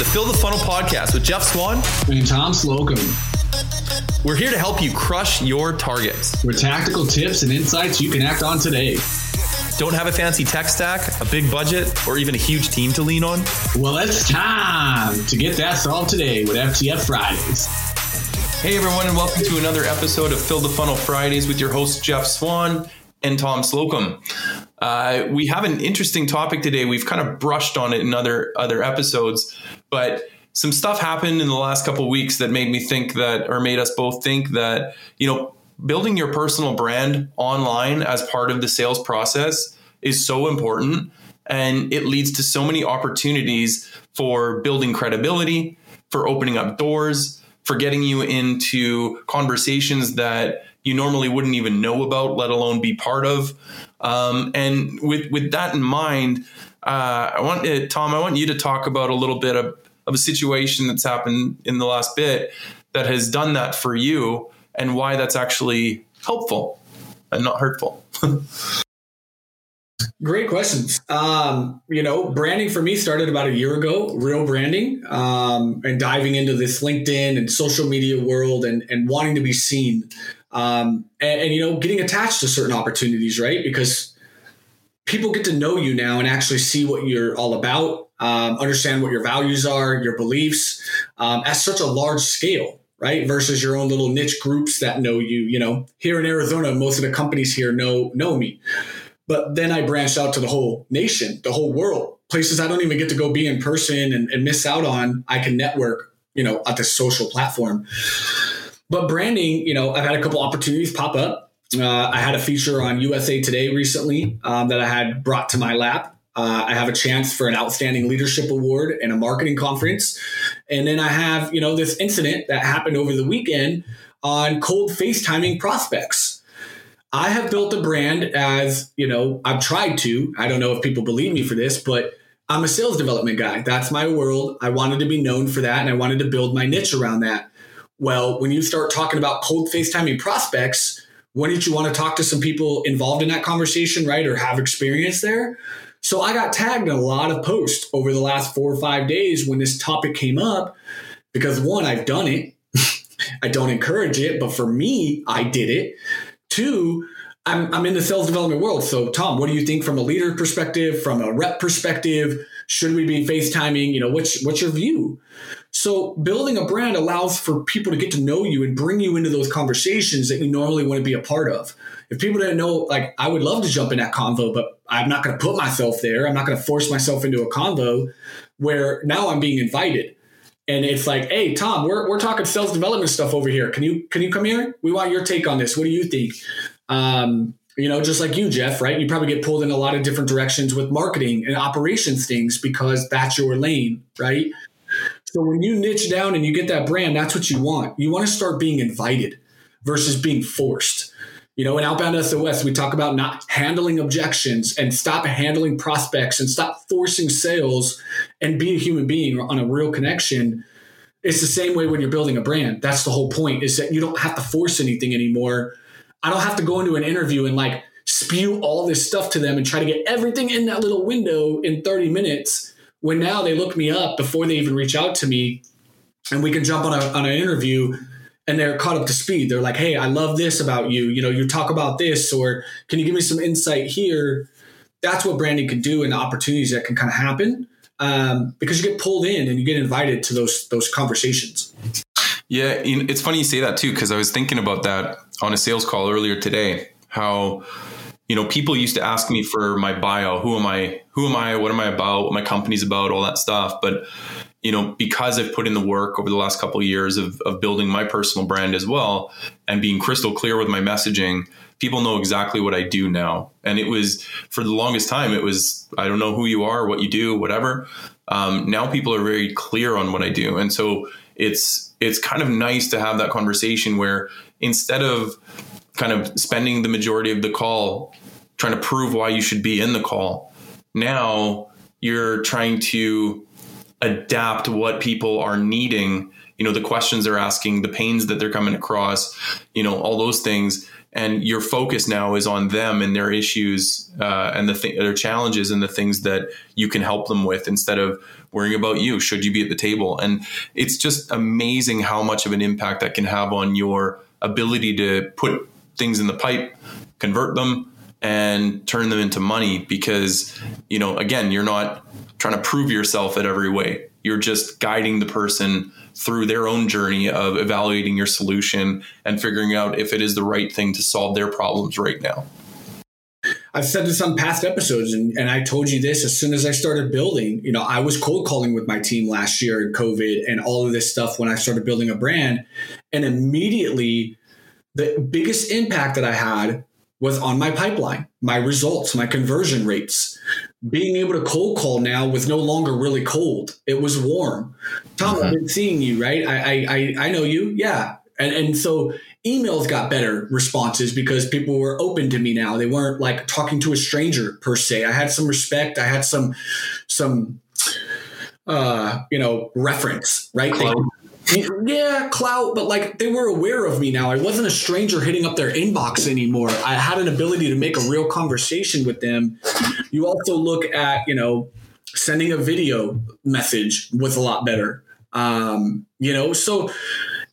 the Fill the Funnel podcast with Jeff Swan and Tom Slocum. We're here to help you crush your targets with tactical tips and insights you can act on today. Don't have a fancy tech stack, a big budget, or even a huge team to lean on? Well, it's time to get that solved today with FTF Fridays. Hey, everyone, and welcome to another episode of Fill the Funnel Fridays with your host, Jeff Swan and Tom Slocum. Uh, we have an interesting topic today. We've kind of brushed on it in other other episodes, but some stuff happened in the last couple weeks that made me think that, or made us both think that, you know, building your personal brand online as part of the sales process is so important, and it leads to so many opportunities for building credibility, for opening up doors, for getting you into conversations that you normally wouldn't even know about, let alone be part of. Um, and with with that in mind, uh, I want uh, Tom, I want you to talk about a little bit of, of a situation that's happened in the last bit that has done that for you, and why that's actually helpful and not hurtful. Great questions. Um, you know, branding for me started about a year ago, real branding, um, and diving into this LinkedIn and social media world and, and wanting to be seen um, and, and, you know getting attached to certain opportunities right? Because people get to know you now and actually see what you're all about um, understand what your values are your beliefs um, at such a large scale right? Versus your own little niche groups that know you you know here in arizona most of the companies here know know me. But then i branched out to the whole nation the whole world places i don't even get to go be in person and, and miss out on. I can network you know at this social platform but branding, you know, I've had a couple opportunities pop up. Uh, I had a feature on USA Today recently um, that I had brought to my lap. Uh, I have a chance for an outstanding leadership award and a marketing conference, and then I have you know this incident that happened over the weekend on cold FaceTiming prospects. I have built a brand as you know I've tried to. I don't know if people believe me for this, but I'm a sales development guy. That's my world. I wanted to be known for that, and I wanted to build my niche around that. Well, when you start talking about cold FaceTiming prospects, wouldn't you want to talk to some people involved in that conversation, right? Or have experience there? So I got tagged in a lot of posts over the last four or five days when this topic came up because one, I've done it. I don't encourage it, but for me, I did it. Two, I'm, I'm in the sales development world. So, Tom, what do you think from a leader perspective, from a rep perspective? Should we be FaceTiming? You know, what's what's your view? So building a brand allows for people to get to know you and bring you into those conversations that you normally wouldn't be a part of. If people didn't know, like I would love to jump in that convo, but I'm not going to put myself there. I'm not going to force myself into a convo where now I'm being invited. And it's like, hey, Tom, we're, we're talking sales development stuff over here. Can you can you come here? We want your take on this. What do you think? Um, you know, just like you, Jeff, right? You probably get pulled in a lot of different directions with marketing and operations things because that's your lane, right? So when you niche down and you get that brand, that's what you want. You want to start being invited versus being forced. You know, in Outbound SOS, we talk about not handling objections and stop handling prospects and stop forcing sales and be a human being on a real connection. It's the same way when you're building a brand. That's the whole point is that you don't have to force anything anymore. I don't have to go into an interview and like spew all this stuff to them and try to get everything in that little window in 30 minutes when now they look me up before they even reach out to me and we can jump on, a, on an interview and they're caught up to speed. They're like, hey, I love this about you. You know, you talk about this, or can you give me some insight here? That's what branding can do and the opportunities that can kind of happen um, because you get pulled in and you get invited to those those conversations. Yeah, it's funny you say that too because I was thinking about that on a sales call earlier today. How you know, people used to ask me for my bio. Who am I? Who am I? What am I about? What my company's about? All that stuff. But you know, because I've put in the work over the last couple of years of, of building my personal brand as well and being crystal clear with my messaging, people know exactly what I do now. And it was for the longest time, it was I don't know who you are, what you do, whatever. Um, now people are very clear on what I do, and so it's it's kind of nice to have that conversation where instead of kind of spending the majority of the call trying to prove why you should be in the call. Now you're trying to adapt what people are needing, you know, the questions they're asking, the pains that they're coming across, you know, all those things. And your focus now is on them and their issues uh, and the th- their challenges and the things that you can help them with instead of worrying about you. Should you be at the table? And it's just amazing how much of an impact that can have on your ability to put things in the pipe convert them and turn them into money because you know again you're not trying to prove yourself at every way you're just guiding the person through their own journey of evaluating your solution and figuring out if it is the right thing to solve their problems right now. I've said this on past episodes, and, and I told you this as soon as I started building. You know, I was cold calling with my team last year in COVID and all of this stuff when I started building a brand. And immediately, the biggest impact that I had was on my pipeline, my results, my conversion rates. Being able to cold call now was no longer really cold. It was warm. Tom. I've been seeing you, right? I, I, I know you. Yeah. And, and so emails got better responses because people were open to me now. They weren't like talking to a stranger per se. I had some respect. I had some, some, uh, you know, reference, right? They, yeah, clout, but like they were aware of me now. I wasn't a stranger hitting up their inbox anymore. I had an ability to make a real conversation with them. You also look at, you know, sending a video message was a lot better. Um, you know, so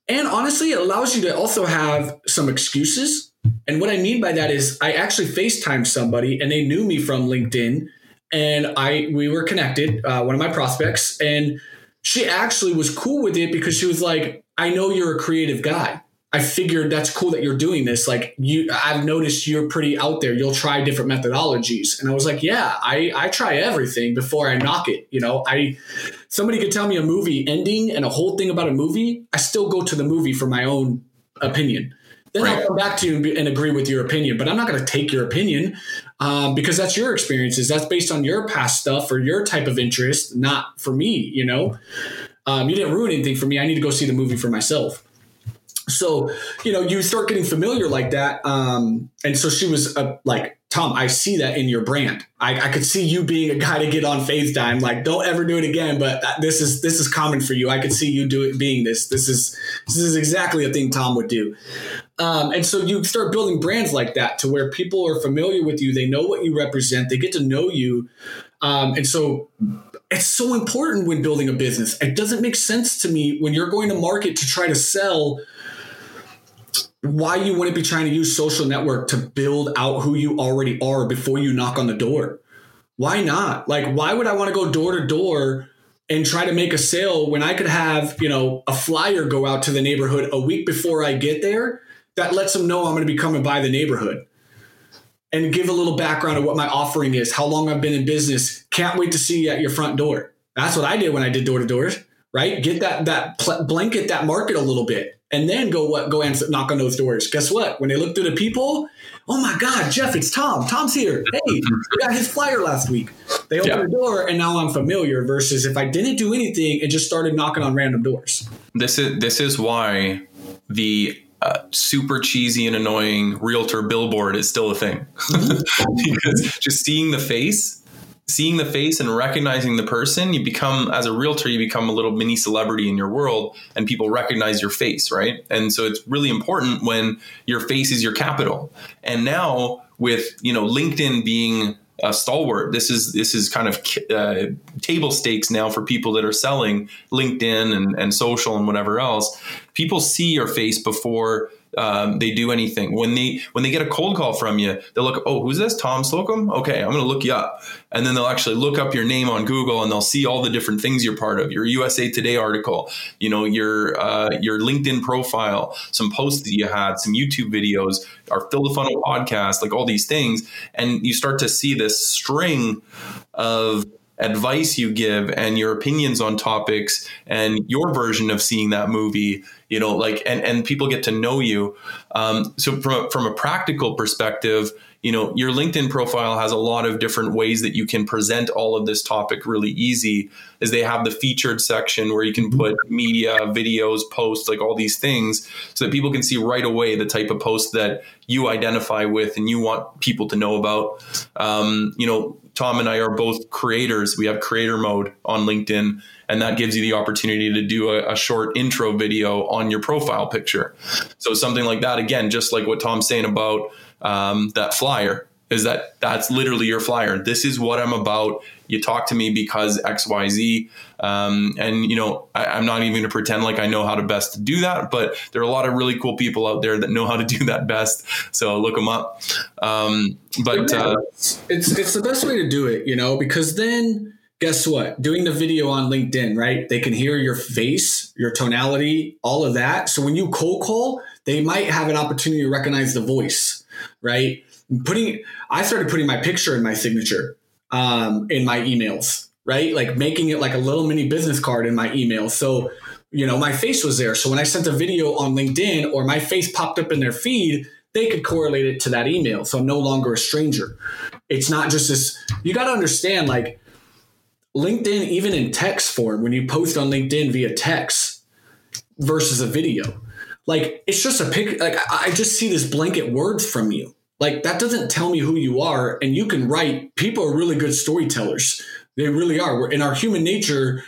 and honestly, it allows you to also have some excuses. And what I mean by that is I actually FaceTime somebody and they knew me from LinkedIn and I we were connected, uh, one of my prospects, and she actually was cool with it because she was like, I know you're a creative guy. I figured that's cool that you're doing this. Like you, I've noticed you're pretty out there. You'll try different methodologies. And I was like, yeah, I, I try everything before I knock it. You know, I, somebody could tell me a movie ending and a whole thing about a movie. I still go to the movie for my own opinion. Then right. I'll come back to you and agree with your opinion, but I'm not going to take your opinion um, because that's your experiences. That's based on your past stuff or your type of interest, not for me. You know, um, you didn't ruin anything for me. I need to go see the movie for myself. So, you know, you start getting familiar like that. Um, and so she was uh, like, Tom, I see that in your brand. I, I, could see you being a guy to get on FaceTime. Like, don't ever do it again. But this is this is common for you. I could see you do it being this. This is this is exactly a thing Tom would do. Um, and so you start building brands like that to where people are familiar with you. They know what you represent. They get to know you. Um, and so it's so important when building a business. It doesn't make sense to me when you're going to market to try to sell why you wouldn't be trying to use social network to build out who you already are before you knock on the door. Why not? Like, why would I want to go door to door and try to make a sale when I could have, you know, a flyer go out to the neighborhood a week before I get there that lets them know I'm going to be coming by the neighborhood and give a little background of what my offering is, how long I've been in business. Can't wait to see you at your front door. That's what I did when I did door to doors, right? Get that that pl- blanket that market a little bit and then go what go and knock on those doors. Guess what? When they look through the people, oh my God, Jeff, it's Tom. Tom's here. Hey, we got his flyer last week. They open yeah. the door, and now I'm familiar. Versus if I didn't do anything and just started knocking on random doors. This is this is why the uh, super cheesy and annoying realtor billboard is still a thing because just seeing the face seeing the face and recognizing the person, you become, as a realtor, you become a little mini celebrity in your world and people recognize your face, right? And so it's really important when your face is your capital. And now with, you know, LinkedIn being a stalwart, this is, this is kind of uh, table stakes now for people that are selling LinkedIn and, and social and whatever else. People see your face before um, they do anything. When they when they get a cold call from you, they'll look, oh, who's this? Tom Slocum? Okay, I'm going to look you up, and then they'll actually look up your name on Google, and they'll see all the different things you're part of. Your USA Today article, you know, your uh, your LinkedIn profile, some posts that you had, some YouTube videos, our Fill the Funnel podcast, like all these things, and you start to see this string of advice you give and your opinions on topics and your version of seeing that movie you know like and and people get to know you. Um, so from, from a practical perspective you know your linkedin profile has a lot of different ways that you can present all of this topic really easy is they have the featured section where you can put media videos posts like all these things so that people can see right away the type of post that you identify with and you want people to know about. Um, you know tom and i are both creators we have creator mode on linkedin and that gives you the opportunity to do a, a short intro video on your profile picture. So something like that, again, just like what Tom's saying about um, that flyer, is that that's literally your flyer. This is what I'm about. You talk to me because X, Y, Z. Um, and you know, I, am not even going to pretend like I know how to best do that, but there are a lot of really cool people out there that know how to do that best. So look them up. Um, but uh, it's it's the best way to do it, you know, because then guess what? Doing the video on LinkedIn, right? They can hear your face, your tonality, all of that. So when you cold call, they might have an opportunity to recognize the voice, right? Putting I started putting my picture in my signature um, in my emails, right? Like making it like a little mini business card in my email. So, you know, my face was there. So when I sent a video on LinkedIn or my face popped up in their feed, they could correlate it to that email. So I'm no longer a stranger. It's not just this, you got to understand like LinkedIn, even in text form, when you post on LinkedIn via text versus a video, like it's just a pic. Like I just see this blanket words from you like that doesn't tell me who you are. And you can write, people are really good storytellers. They really are. We're, in our human nature,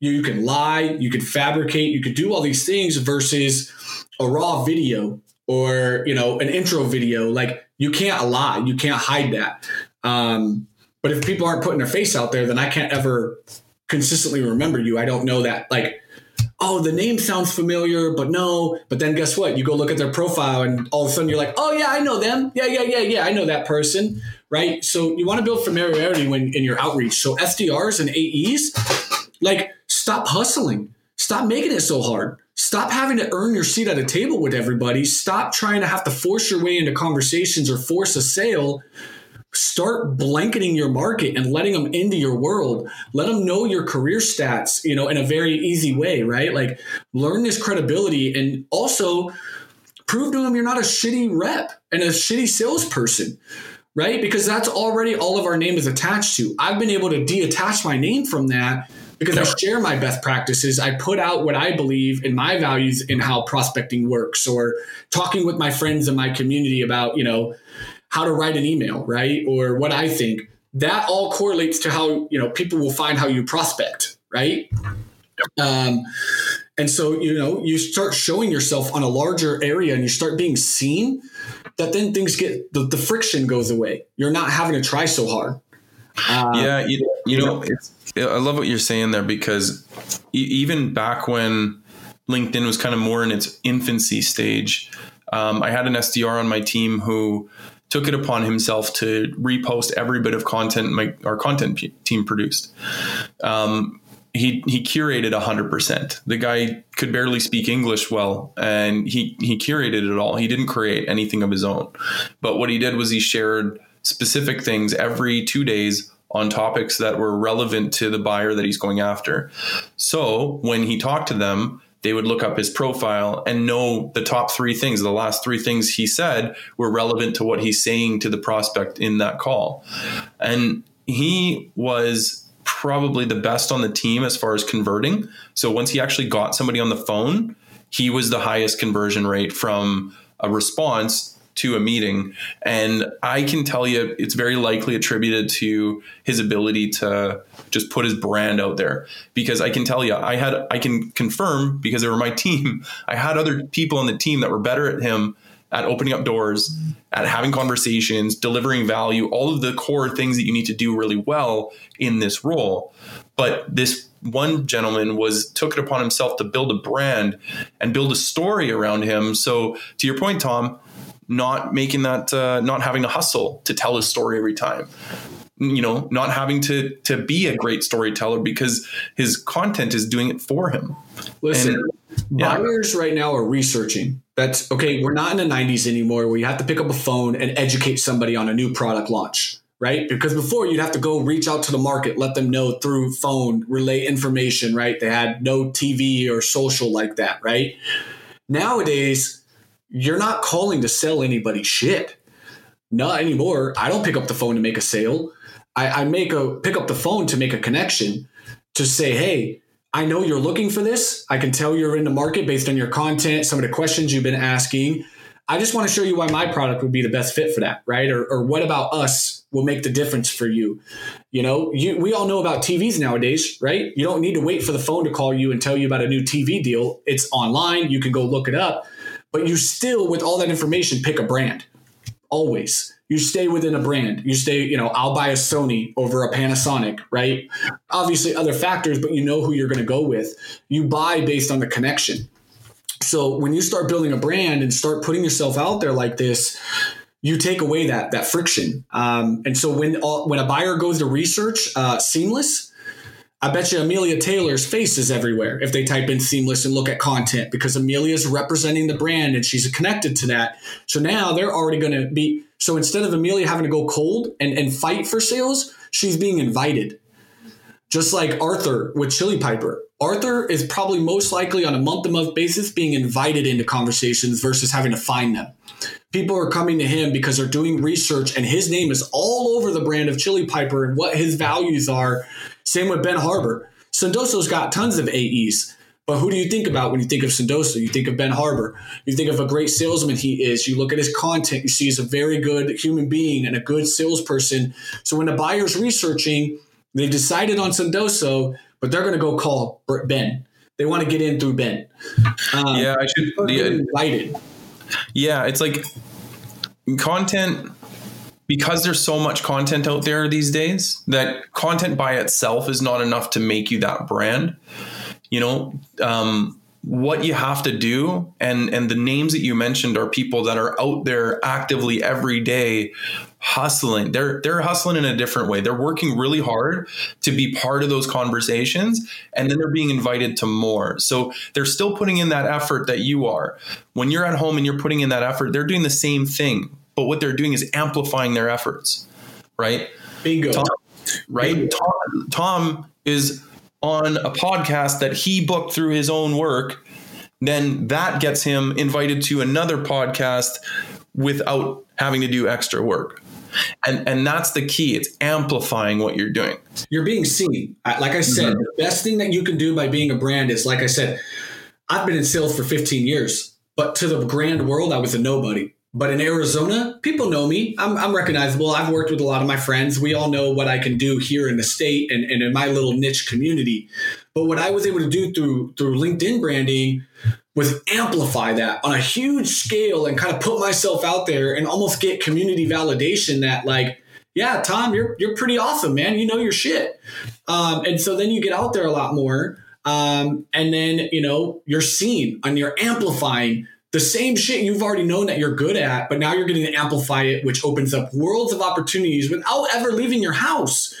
you, you can lie, you can fabricate, you could do all these things versus a raw video or, you know, an intro video. Like you can't lie, you can't hide that. Um, but if people aren't putting their face out there, then I can't ever consistently remember you. I don't know that. Like oh, the name sounds familiar, but no. But then guess what? You go look at their profile and all of a sudden you're like, oh, yeah, I know them. Yeah, yeah, yeah, yeah, I know that person. Right. So you want to build familiarity when in your outreach. So SDRs and AEs, like, stop hustling. Stop making it so hard. Stop having to earn your seat at a table with everybody. Stop trying to have to force your way into conversations or force a sale start blanketing your market and letting them into your world. Let them know your career stats you know in a very easy way right? Like learn this credibility and also prove to them you're not a shitty rep and a shitty salesperson right? Because that's already all of our name is attached to. I've been able to detach my name from that because I share my best practices. I put out what I believe in my values in how prospecting works or talking with my friends in my community about, you know, how to write an email, right? Or what I think. That all correlates to how, you know, people will find how you prospect, right? Um, and so, you know, you start showing yourself on a larger area and you start being seen, that then things get, the, the friction goes away. You're not having to try so hard. Uh, yeah, you, you know, I love what you're saying there because even back when LinkedIn was kind of more in its infancy stage, um, I had an SDR on my team who took it upon himself to repost every bit of content my our content p- team produced. Um, he he curated hundred percent. The guy could barely speak English well, and he he curated it all. He didn't create anything of his own, but what he did was he shared specific things every two days on topics that were relevant to the buyer that he's going after. So when he talked to them, they would look up his profile and know the top three things, the last three things he said were relevant to what he's saying to the prospect in that call. And he was probably the best on the team as far as converting. So once he actually got somebody on the phone, he was the highest conversion rate from a response to a meeting. And I can tell you it's very likely attributed to his ability to just put his brand out there. Because I can tell you, I had, I can confirm because they were my team, I had other people on the team that were better at him at opening up doors, at having conversations, delivering value, all of the core things that you need to do really well in this role. But this one gentleman was took it upon himself to build a brand and build a story around him. So to your point, Tom, not making that, uh, not having to hustle to tell his story every time. You know, not having to to be a great storyteller because his content is doing it for him. Listen, and, yeah. buyers right now are researching. That's okay. We're not in the 90s anymore where you have to pick up a phone and educate somebody on a new product launch right? Because before you'd have to go reach out to the market, let them know through phone, relay information, right? They had no TV or social like that, right? Nowadays, you're not calling to sell anybody shit. Not anymore. I don't pick up the phone to make a sale. I, I make a pick up the phone to make a connection to say, hey, I know you're looking for this. I can tell you're in the market based on your content, some of the questions you've been asking. I just want to show you why my product would be the best fit for that, right? Or, or what about us will make the difference for you? You know, you, we all know about TVs nowadays, right? You don't need to wait for the phone to call you and tell you about a new TV deal. It's online. You can go look it up, but you still, with all that information, pick a brand. Always. You stay within a brand. You stay, you know, I'll buy a Sony over a Panasonic, right? Obviously, other factors, but you know who you're going to go with. You buy based on the connection so when you start building a brand and start putting yourself out there like this, you take away that that friction. Um, and so when all, when a buyer goes to research uh, seamless, I bet you Amelia Taylor's face is everywhere if they type in seamless and look at content because Amelia is representing the brand and she's connected to that. So now they're already going to be. So instead of Amelia having to go cold and, and fight for sales, she's being invited. Just like Arthur with Chili Piper. Arthur is probably most likely on a month to month basis being invited into conversations versus having to find them. People are coming to him because they're doing research and his name is all over the brand of Chili Piper and what his values are. Same with Ben Harbor. Sendoso's got tons of AEs. But who do you think about when you think of Sendoso? You think of Ben Harbor. You think of a great salesman he is. You look at his content, you see he's a very good human being and a good salesperson. So when the buyer's researching, they decided on Sendoso, but they're going to go call Ben. They want to get in through Ben. Um, yeah, I should. Yeah, invited. Yeah, it's like content because there's so much content out there these days that content by itself is not enough to make you that brand. You know, um, what you have to do and and the names that you mentioned are people that are out there actively every day hustling. They're they're hustling in a different way. They're working really hard to be part of those conversations and then they're being invited to more. So they're still putting in that effort that you are. When you're at home and you're putting in that effort they're doing the same thing but what they're doing is amplifying their efforts right bingo tom, right bingo. Tom, Tom is on a podcast that he booked through his own work, then that gets him invited to another podcast without having to do extra work. And and that's the key. It's amplifying what you're doing. You're being seen. Like I said, mm-hmm. the best thing that you can do by being a brand is like I said, I've been in sales for 15 years, but to the grand world I was a nobody. But in Arizona, people know me. I'm, I'm, recognizable. I've worked with a lot of my friends. We all know what I can do here in the state and, and in my little niche community. But what I was able to do through through LinkedIn branding was amplify that on a huge scale and kind of put myself out there and almost get community validation that like, yeah, Tom, you're you're pretty awesome, man. You know your shit. Um, and so then you get out there a lot more. Um, and then you know you're seen and you're amplifying the same shit you've already known that you're good at, but now you're getting to amplify it, which opens up worlds of opportunities without ever leaving your house.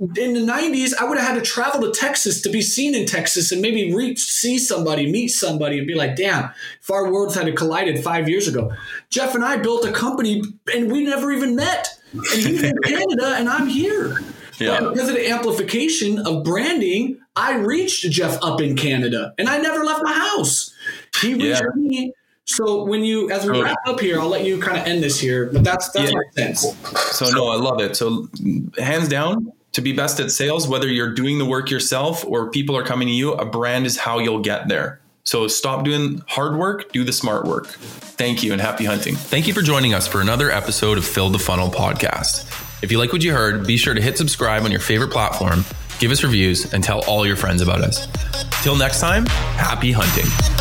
In the 90s, I would have had to travel to Texas to be seen in Texas and maybe reach, see somebody, meet somebody, and be like, damn, if our worlds had collided five years ago. Jeff and I built a company and we never even met. And he's in Canada and I'm here. Yeah. But because of the amplification of branding, I reached Jeff up in Canada and I never left my house. He reached yeah. me. So when you, as we wrap up here, I'll let you kind of end this here, but that's that's yeah. my sense. So no, I love it. So hands down, to be best at sales, whether you're doing the work yourself or people are coming to you, a brand is how you'll get there. So stop doing hard work, do the smart work. Thank you and happy hunting. Thank you for joining us for another episode of Fill the Funnel podcast. If you like what you heard, be sure to hit subscribe on your favorite platform, give us reviews, and tell all your friends about us. Till next time, happy hunting.